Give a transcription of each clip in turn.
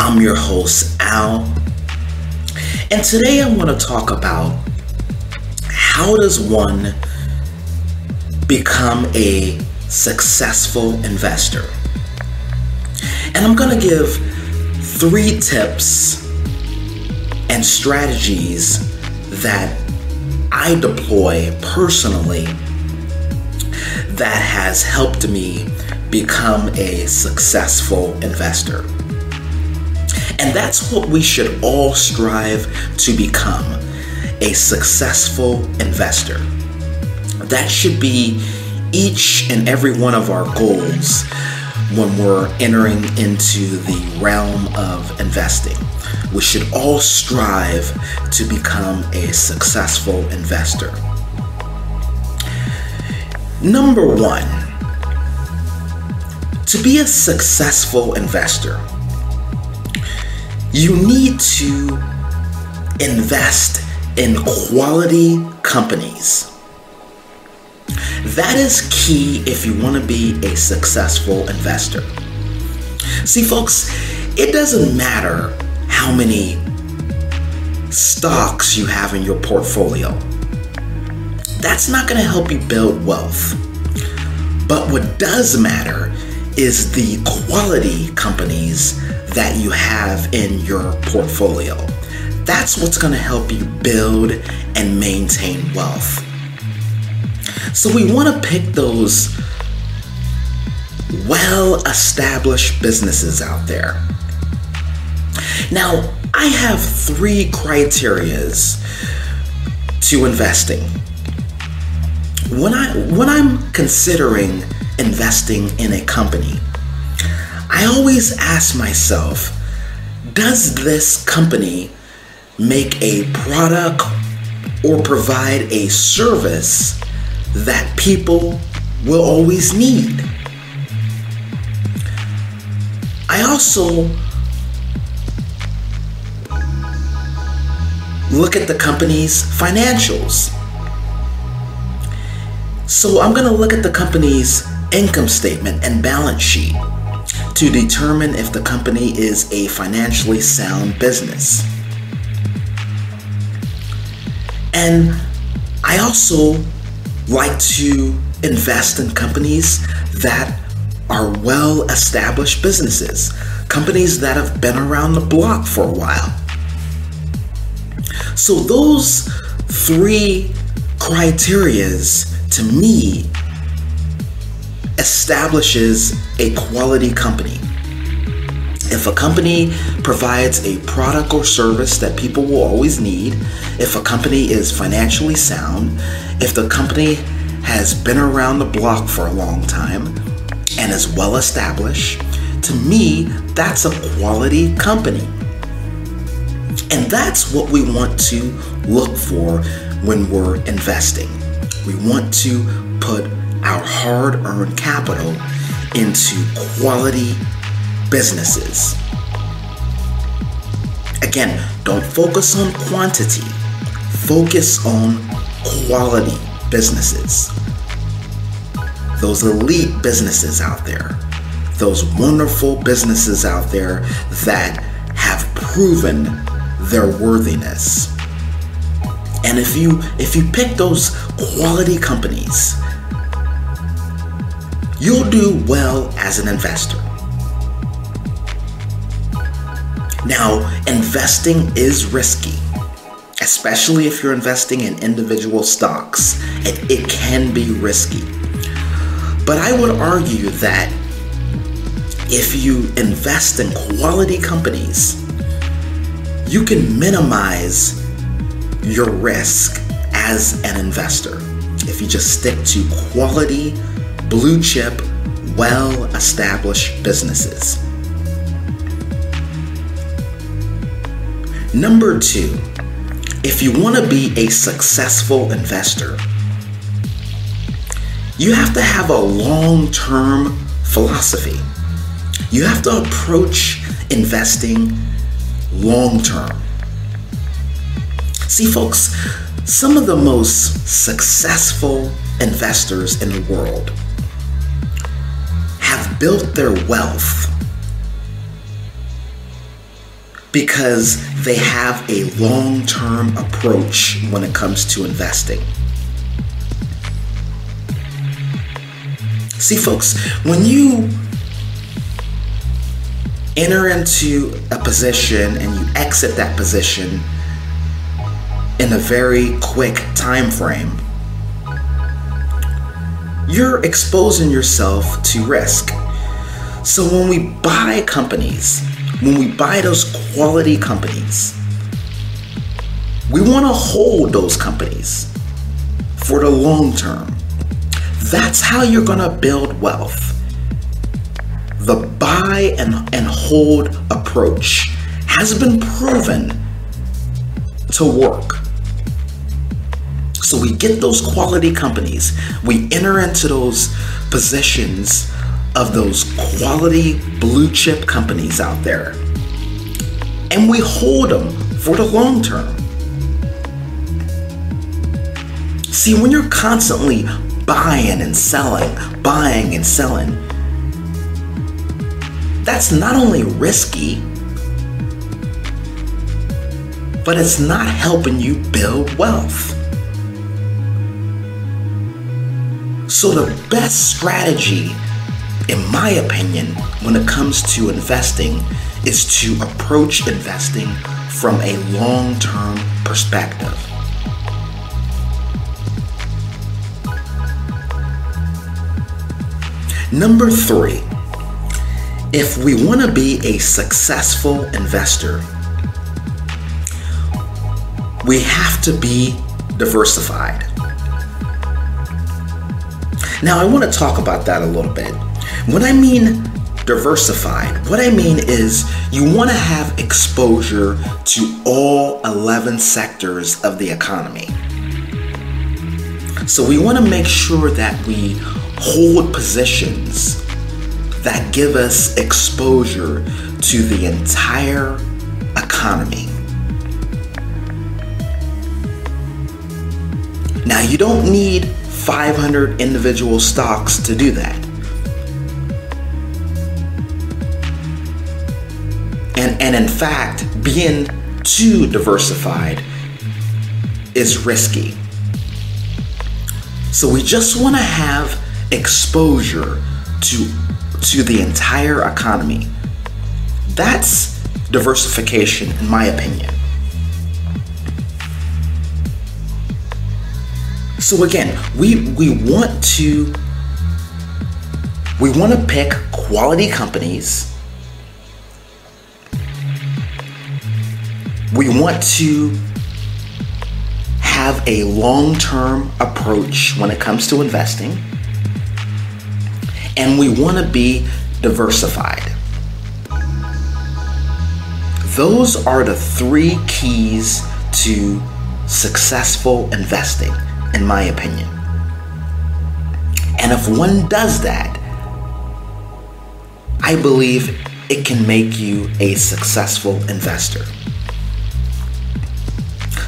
I'm your host, Al. And today I want to talk about how does one become a successful investor? And I'm going to give three tips and strategies that I deploy personally that has helped me become a successful investor. And that's what we should all strive to become a successful investor. That should be each and every one of our goals when we're entering into the realm of investing. We should all strive to become a successful investor. Number one, to be a successful investor, you need to invest in quality companies. That is key if you want to be a successful investor. See, folks, it doesn't matter how many stocks you have in your portfolio. That's not going to help you build wealth. But what does matter is the quality companies that you have in your portfolio. That's what's going to help you build and maintain wealth. So we want to pick those well established businesses out there. Now, I have three criterias to investing. When I when I'm considering investing in a company, I always ask myself, does this company make a product or provide a service that people will always need? I also look at the company's financials. So I'm going to look at the company's income statement and balance sheet to determine if the company is a financially sound business. And I also like to invest in companies that are well established businesses, companies that have been around the block for a while. So, those three criterias to me establishes a quality company. If a company provides a product or service that people will always need, if a company is financially sound, if the company has been around the block for a long time and is well established, to me, that's a quality company. And that's what we want to look for when we're investing. We want to put our hard earned capital into quality businesses. Again, don't focus on quantity, focus on quality businesses. Those elite businesses out there, those wonderful businesses out there that have proven their worthiness. And if you if you pick those quality companies, you'll do well as an investor. Now, investing is risky, especially if you're investing in individual stocks. It, it can be risky. But I would argue that if you invest in quality companies, you can minimize your risk as an investor if you just stick to quality, blue chip, well established businesses. Number two, if you want to be a successful investor, you have to have a long term philosophy. You have to approach investing long term. See, folks, some of the most successful investors in the world built their wealth because they have a long term approach when it comes to investing. See, folks, when you enter into a position and you exit that position in a very quick time frame, you're exposing yourself to risk. So when we buy companies, when we buy those quality companies, we want to hold those companies for the long term. That's how you're going to build wealth. The buy and, and hold approach has been proven to work. So we get those quality companies, we enter into those positions of those quality blue chip companies out there, and we hold them for the long term. See, when you're constantly buying and selling, buying and selling, that's not only risky, but it's not helping you build wealth. So, the best strategy, in my opinion, when it comes to investing, is to approach investing from a long term perspective. Number three, if we want to be a successful investor, we have to be diversified. Now, I want to talk about that a little bit. When I mean diversified, what I mean is you want to have exposure to all 11 sectors of the economy. So we want to make sure that we hold positions that give us exposure to the entire economy. Now, you don't need 500 individual stocks to do that. And, and in fact, being too diversified is risky. So we just want to have exposure to to the entire economy. That's diversification in my opinion. So again, we we want to we want to pick quality companies. We want to have a long-term approach when it comes to investing and we want to be diversified. Those are the three keys to successful investing, in my opinion. And if one does that, I believe it can make you a successful investor.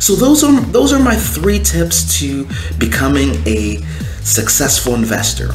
So those are those are my three tips to becoming a successful investor.